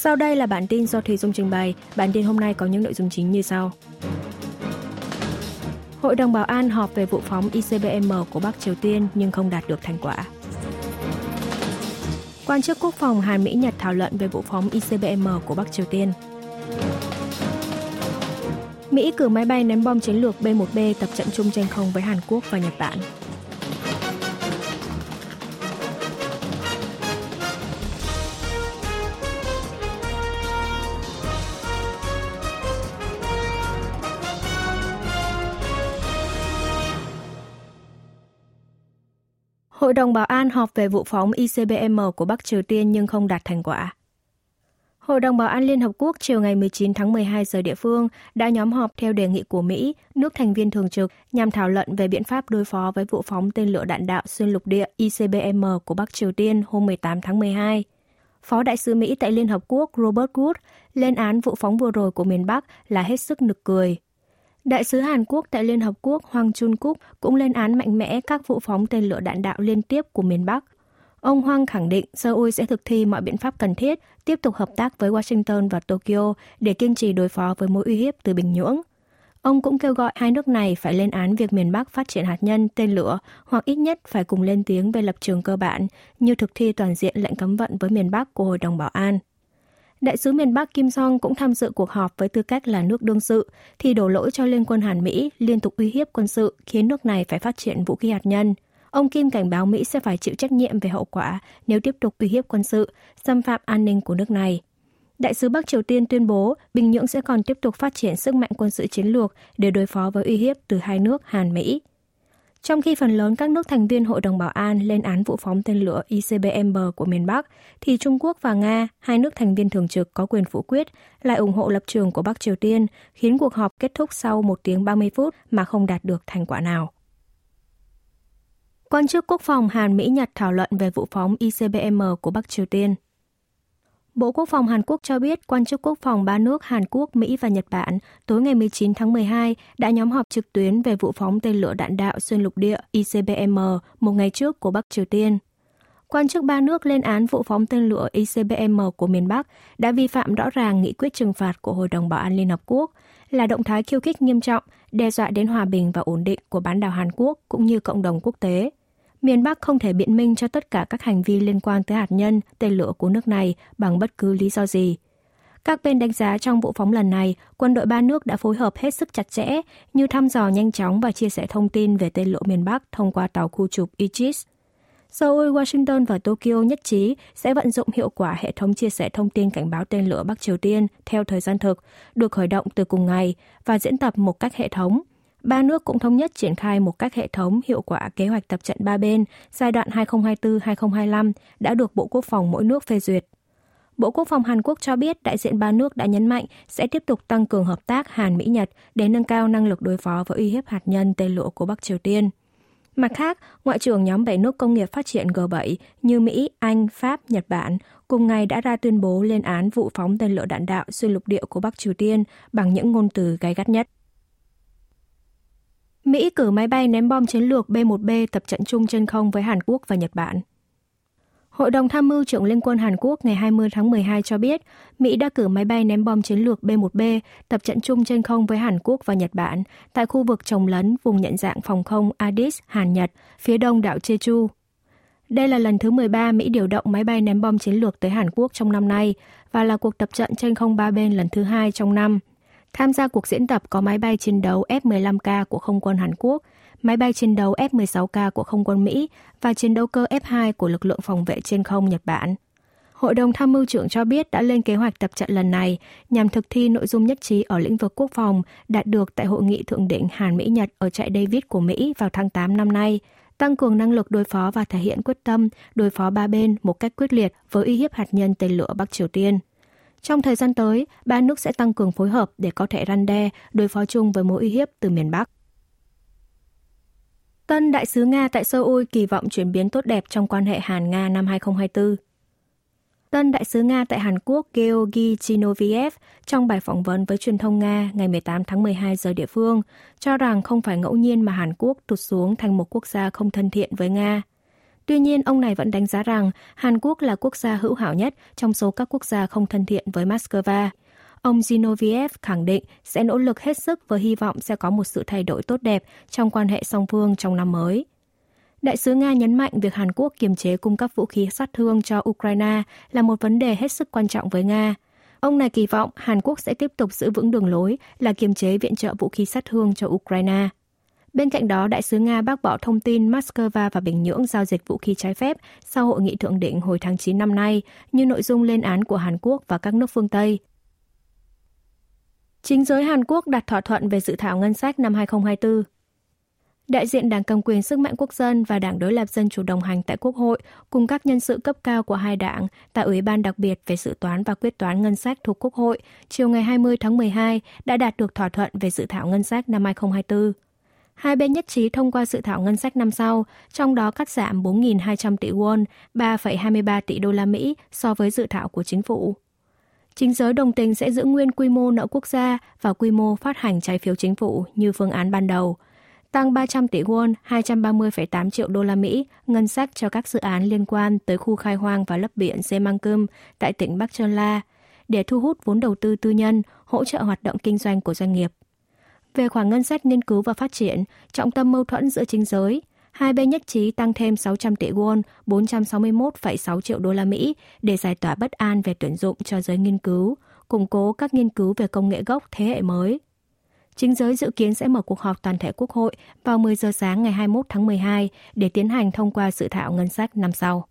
Sau đây là bản tin do Thùy Dung trình bày. Bản tin hôm nay có những nội dung chính như sau. Hội đồng Bảo an họp về vụ phóng ICBM của Bắc Triều Tiên nhưng không đạt được thành quả. Quan chức quốc phòng Hàn Mỹ Nhật thảo luận về vụ phóng ICBM của Bắc Triều Tiên. Mỹ cử máy bay ném bom chiến lược B-1B tập trận chung trên không với Hàn Quốc và Nhật Bản. Hội đồng Bảo an họp về vụ phóng ICBM của Bắc Triều Tiên nhưng không đạt thành quả. Hội đồng Bảo an Liên Hợp Quốc chiều ngày 19 tháng 12 giờ địa phương đã nhóm họp theo đề nghị của Mỹ, nước thành viên thường trực, nhằm thảo luận về biện pháp đối phó với vụ phóng tên lửa đạn đạo xuyên lục địa ICBM của Bắc Triều Tiên hôm 18 tháng 12. Phó đại sứ Mỹ tại Liên Hợp Quốc Robert Wood lên án vụ phóng vừa rồi của miền Bắc là hết sức nực cười. Đại sứ Hàn Quốc tại Liên Hợp Quốc Hoàng Chun Cúc cũng lên án mạnh mẽ các vụ phóng tên lửa đạn đạo liên tiếp của miền Bắc. Ông Hoàng khẳng định Seoul sẽ thực thi mọi biện pháp cần thiết, tiếp tục hợp tác với Washington và Tokyo để kiên trì đối phó với mối uy hiếp từ Bình Nhưỡng. Ông cũng kêu gọi hai nước này phải lên án việc miền Bắc phát triển hạt nhân, tên lửa hoặc ít nhất phải cùng lên tiếng về lập trường cơ bản như thực thi toàn diện lệnh cấm vận với miền Bắc của Hội đồng Bảo an. Đại sứ miền Bắc Kim Jong cũng tham dự cuộc họp với tư cách là nước đương sự, thì đổ lỗi cho Liên quân Hàn Mỹ liên tục uy hiếp quân sự khiến nước này phải phát triển vũ khí hạt nhân. Ông Kim cảnh báo Mỹ sẽ phải chịu trách nhiệm về hậu quả nếu tiếp tục uy hiếp quân sự, xâm phạm an ninh của nước này. Đại sứ Bắc Triều Tiên tuyên bố Bình Nhưỡng sẽ còn tiếp tục phát triển sức mạnh quân sự chiến lược để đối phó với uy hiếp từ hai nước Hàn-Mỹ. Trong khi phần lớn các nước thành viên Hội đồng Bảo an lên án vụ phóng tên lửa ICBM của miền Bắc, thì Trung Quốc và Nga, hai nước thành viên thường trực có quyền phủ quyết, lại ủng hộ lập trường của Bắc Triều Tiên, khiến cuộc họp kết thúc sau 1 tiếng 30 phút mà không đạt được thành quả nào. Quan chức quốc phòng Hàn Mỹ Nhật thảo luận về vụ phóng ICBM của Bắc Triều Tiên. Bộ Quốc phòng Hàn Quốc cho biết quan chức quốc phòng ba nước Hàn Quốc, Mỹ và Nhật Bản tối ngày 19 tháng 12 đã nhóm họp trực tuyến về vụ phóng tên lửa đạn đạo xuyên lục địa ICBM một ngày trước của Bắc Triều Tiên. Quan chức ba nước lên án vụ phóng tên lửa ICBM của miền Bắc đã vi phạm rõ ràng nghị quyết trừng phạt của Hội đồng Bảo an Liên Hợp Quốc, là động thái khiêu khích nghiêm trọng, đe dọa đến hòa bình và ổn định của bán đảo Hàn Quốc cũng như cộng đồng quốc tế miền Bắc không thể biện minh cho tất cả các hành vi liên quan tới hạt nhân, tên lửa của nước này bằng bất cứ lý do gì. Các bên đánh giá trong vụ phóng lần này, quân đội ba nước đã phối hợp hết sức chặt chẽ như thăm dò nhanh chóng và chia sẻ thông tin về tên lửa miền Bắc thông qua tàu khu trục Aegis. Seoul, Washington và Tokyo nhất trí sẽ vận dụng hiệu quả hệ thống chia sẻ thông tin cảnh báo tên lửa Bắc Triều Tiên theo thời gian thực, được khởi động từ cùng ngày và diễn tập một cách hệ thống – Ba nước cũng thống nhất triển khai một cách hệ thống hiệu quả kế hoạch tập trận ba bên giai đoạn 2024-2025 đã được Bộ Quốc phòng mỗi nước phê duyệt. Bộ Quốc phòng Hàn Quốc cho biết đại diện ba nước đã nhấn mạnh sẽ tiếp tục tăng cường hợp tác Hàn-Mỹ-Nhật để nâng cao năng lực đối phó với uy hiếp hạt nhân tên lửa của Bắc Triều Tiên. Mặt khác, Ngoại trưởng nhóm 7 nước công nghiệp phát triển G7 như Mỹ, Anh, Pháp, Nhật Bản cùng ngày đã ra tuyên bố lên án vụ phóng tên lửa đạn đạo xuyên lục địa của Bắc Triều Tiên bằng những ngôn từ gay gắt nhất. Mỹ cử máy bay ném bom chiến lược B-1B tập trận chung trên không với Hàn Quốc và Nhật Bản. Hội đồng tham mưu trưởng Liên quân Hàn Quốc ngày 20 tháng 12 cho biết Mỹ đã cử máy bay ném bom chiến lược B-1B tập trận chung trên không với Hàn Quốc và Nhật Bản tại khu vực trồng lấn vùng nhận dạng phòng không Addis, Hàn Nhật, phía đông đảo Jeju. Đây là lần thứ 13 Mỹ điều động máy bay ném bom chiến lược tới Hàn Quốc trong năm nay và là cuộc tập trận trên không ba bên lần thứ hai trong năm. Tham gia cuộc diễn tập có máy bay chiến đấu F-15K của không quân Hàn Quốc, máy bay chiến đấu F-16K của không quân Mỹ và chiến đấu cơ F-2 của lực lượng phòng vệ trên không Nhật Bản. Hội đồng tham mưu trưởng cho biết đã lên kế hoạch tập trận lần này nhằm thực thi nội dung nhất trí ở lĩnh vực quốc phòng đạt được tại hội nghị thượng đỉnh Hàn Mỹ Nhật ở trại David của Mỹ vào tháng 8 năm nay, tăng cường năng lực đối phó và thể hiện quyết tâm đối phó ba bên một cách quyết liệt với uy hiếp hạt nhân tên lửa Bắc Triều Tiên. Trong thời gian tới, ba nước sẽ tăng cường phối hợp để có thể răn đe, đối phó chung với mối uy hiếp từ miền Bắc. Tân đại sứ Nga tại Seoul kỳ vọng chuyển biến tốt đẹp trong quan hệ Hàn-Nga năm 2024. Tân đại sứ Nga tại Hàn Quốc georgi Chinoviev trong bài phỏng vấn với truyền thông Nga ngày 18 tháng 12 giờ địa phương cho rằng không phải ngẫu nhiên mà Hàn Quốc tụt xuống thành một quốc gia không thân thiện với Nga – Tuy nhiên, ông này vẫn đánh giá rằng Hàn Quốc là quốc gia hữu hảo nhất trong số các quốc gia không thân thiện với Moscow. Ông Zinoviev khẳng định sẽ nỗ lực hết sức với hy vọng sẽ có một sự thay đổi tốt đẹp trong quan hệ song phương trong năm mới. Đại sứ Nga nhấn mạnh việc Hàn Quốc kiềm chế cung cấp vũ khí sát thương cho Ukraine là một vấn đề hết sức quan trọng với Nga. Ông này kỳ vọng Hàn Quốc sẽ tiếp tục giữ vững đường lối là kiềm chế viện trợ vũ khí sát thương cho Ukraine. Bên cạnh đó, đại sứ Nga bác bỏ thông tin Moscow và Bình Nhưỡng giao dịch vũ khí trái phép sau hội nghị thượng đỉnh hồi tháng 9 năm nay, như nội dung lên án của Hàn Quốc và các nước phương Tây. Chính giới Hàn Quốc đặt thỏa thuận về dự thảo ngân sách năm 2024. Đại diện Đảng Cầm quyền Sức mạnh Quốc dân và Đảng Đối lập Dân chủ đồng hành tại Quốc hội cùng các nhân sự cấp cao của hai đảng tại Ủy ban đặc biệt về dự toán và quyết toán ngân sách thuộc Quốc hội chiều ngày 20 tháng 12 đã đạt được thỏa thuận về dự thảo ngân sách năm 2024. Hai bên nhất trí thông qua dự thảo ngân sách năm sau, trong đó cắt giảm 4.200 tỷ won, 3,23 tỷ đô la Mỹ so với dự thảo của chính phủ. Chính giới đồng tình sẽ giữ nguyên quy mô nợ quốc gia và quy mô phát hành trái phiếu chính phủ như phương án ban đầu, tăng 300 tỷ won, 230,8 triệu đô la Mỹ ngân sách cho các dự án liên quan tới khu khai hoang và lấp biển Semangkum tại tỉnh Bắc Sơn La để thu hút vốn đầu tư tư nhân, hỗ trợ hoạt động kinh doanh của doanh nghiệp. Về khoản ngân sách nghiên cứu và phát triển, trọng tâm mâu thuẫn giữa chính giới, hai bên nhất trí tăng thêm 600 tỷ won, 461,6 triệu đô la Mỹ để giải tỏa bất an về tuyển dụng cho giới nghiên cứu, củng cố các nghiên cứu về công nghệ gốc thế hệ mới. Chính giới dự kiến sẽ mở cuộc họp toàn thể Quốc hội vào 10 giờ sáng ngày 21 tháng 12 để tiến hành thông qua dự thảo ngân sách năm sau.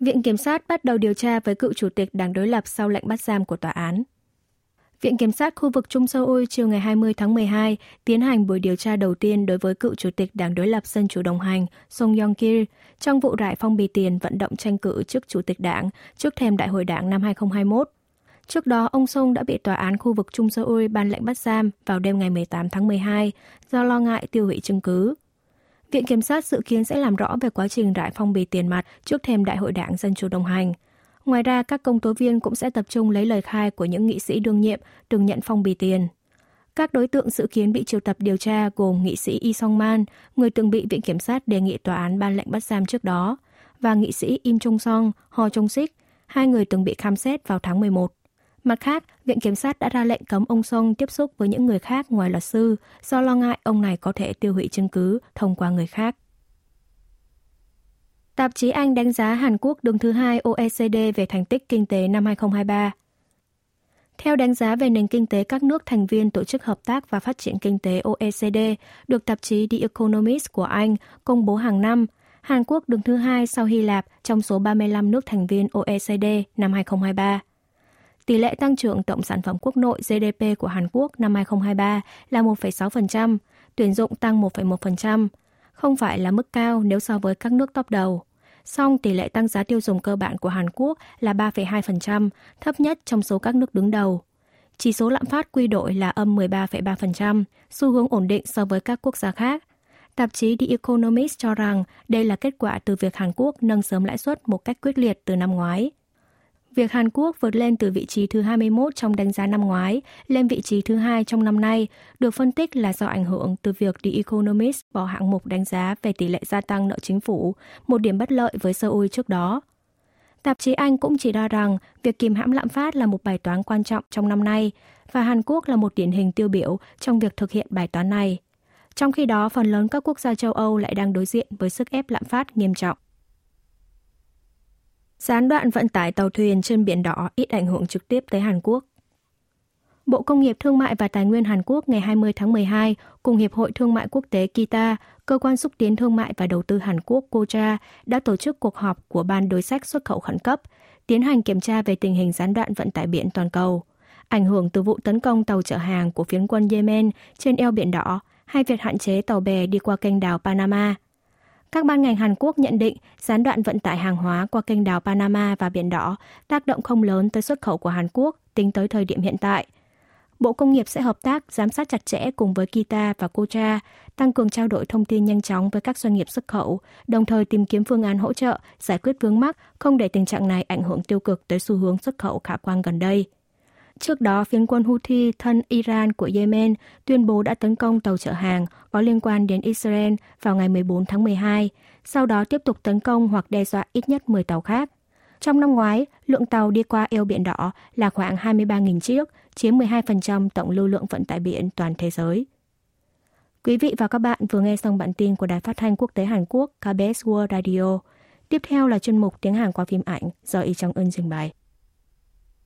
Viện Kiểm sát bắt đầu điều tra với cựu chủ tịch đảng đối lập sau lệnh bắt giam của tòa án. Viện Kiểm sát khu vực Trung Seoul chiều ngày 20 tháng 12 tiến hành buổi điều tra đầu tiên đối với cựu chủ tịch Đảng đối lập Dân chủ đồng hành Song Yong-kil trong vụ rải phong bì tiền vận động tranh cử trước chủ tịch đảng trước thềm đại hội đảng năm 2021. Trước đó, ông Song đã bị tòa án khu vực Trung Seoul ban lệnh bắt giam vào đêm ngày 18 tháng 12 do lo ngại tiêu hủy chứng cứ. Viện Kiểm sát dự kiến sẽ làm rõ về quá trình rải phong bì tiền mặt trước thềm đại hội đảng Dân chủ đồng hành – Ngoài ra, các công tố viên cũng sẽ tập trung lấy lời khai của những nghị sĩ đương nhiệm từng nhận phong bì tiền. Các đối tượng dự kiến bị triệu tập điều tra gồm nghị sĩ Y Song Man, người từng bị Viện Kiểm sát đề nghị tòa án ban lệnh bắt giam trước đó, và nghị sĩ Im Chung Song, Ho Chung Sik, hai người từng bị khám xét vào tháng 11. Mặt khác, Viện Kiểm sát đã ra lệnh cấm ông Song tiếp xúc với những người khác ngoài luật sư do lo ngại ông này có thể tiêu hủy chứng cứ thông qua người khác. Tạp chí Anh đánh giá Hàn Quốc đứng thứ hai OECD về thành tích kinh tế năm 2023. Theo đánh giá về nền kinh tế các nước thành viên Tổ chức Hợp tác và Phát triển Kinh tế OECD được tạp chí The Economist của Anh công bố hàng năm, Hàn Quốc đứng thứ hai sau Hy Lạp trong số 35 nước thành viên OECD năm 2023. Tỷ lệ tăng trưởng tổng sản phẩm quốc nội GDP của Hàn Quốc năm 2023 là 1,6%, tuyển dụng tăng 1,1%, không phải là mức cao nếu so với các nước top đầu song tỷ lệ tăng giá tiêu dùng cơ bản của Hàn Quốc là 3,2%, thấp nhất trong số các nước đứng đầu. Chỉ số lạm phát quy đổi là âm 13,3%, xu hướng ổn định so với các quốc gia khác. Tạp chí The Economist cho rằng đây là kết quả từ việc Hàn Quốc nâng sớm lãi suất một cách quyết liệt từ năm ngoái. Việc Hàn Quốc vượt lên từ vị trí thứ 21 trong đánh giá năm ngoái lên vị trí thứ hai trong năm nay được phân tích là do ảnh hưởng từ việc The Economist bỏ hạng mục đánh giá về tỷ lệ gia tăng nợ chính phủ, một điểm bất lợi với Seoul trước đó. Tạp chí Anh cũng chỉ ra rằng việc kìm hãm lạm phát là một bài toán quan trọng trong năm nay và Hàn Quốc là một điển hình tiêu biểu trong việc thực hiện bài toán này. Trong khi đó, phần lớn các quốc gia châu Âu lại đang đối diện với sức ép lạm phát nghiêm trọng. Gián đoạn vận tải tàu thuyền trên Biển Đỏ ít ảnh hưởng trực tiếp tới Hàn Quốc. Bộ Công nghiệp Thương mại và Tài nguyên Hàn Quốc ngày 20 tháng 12 cùng Hiệp hội Thương mại Quốc tế Kita, Cơ quan xúc tiến thương mại và đầu tư Hàn Quốc KOJA đã tổ chức cuộc họp của Ban đối sách xuất khẩu khẩn cấp, tiến hành kiểm tra về tình hình gián đoạn vận tải biển toàn cầu, ảnh hưởng từ vụ tấn công tàu chở hàng của phiến quân Yemen trên eo Biển Đỏ hay việc hạn chế tàu bè đi qua kênh đảo Panama – các ban ngành Hàn Quốc nhận định gián đoạn vận tải hàng hóa qua kênh đảo Panama và Biển Đỏ tác động không lớn tới xuất khẩu của Hàn Quốc tính tới thời điểm hiện tại. Bộ Công nghiệp sẽ hợp tác, giám sát chặt chẽ cùng với Kita và Kocha, tăng cường trao đổi thông tin nhanh chóng với các doanh nghiệp xuất khẩu, đồng thời tìm kiếm phương án hỗ trợ, giải quyết vướng mắc, không để tình trạng này ảnh hưởng tiêu cực tới xu hướng xuất khẩu khả quan gần đây. Trước đó, phiến quân Houthi thân Iran của Yemen tuyên bố đã tấn công tàu chở hàng có liên quan đến Israel vào ngày 14 tháng 12, sau đó tiếp tục tấn công hoặc đe dọa ít nhất 10 tàu khác. Trong năm ngoái, lượng tàu đi qua eo Biển Đỏ là khoảng 23.000 chiếc, chiếm 12% tổng lưu lượng vận tải biển toàn thế giới. Quý vị và các bạn vừa nghe xong bản tin của Đài Phát thanh Quốc tế Hàn Quốc KBS World Radio. Tiếp theo là chuyên mục tiếng Hàn qua phim ảnh do Y Trong Ưn trình bày.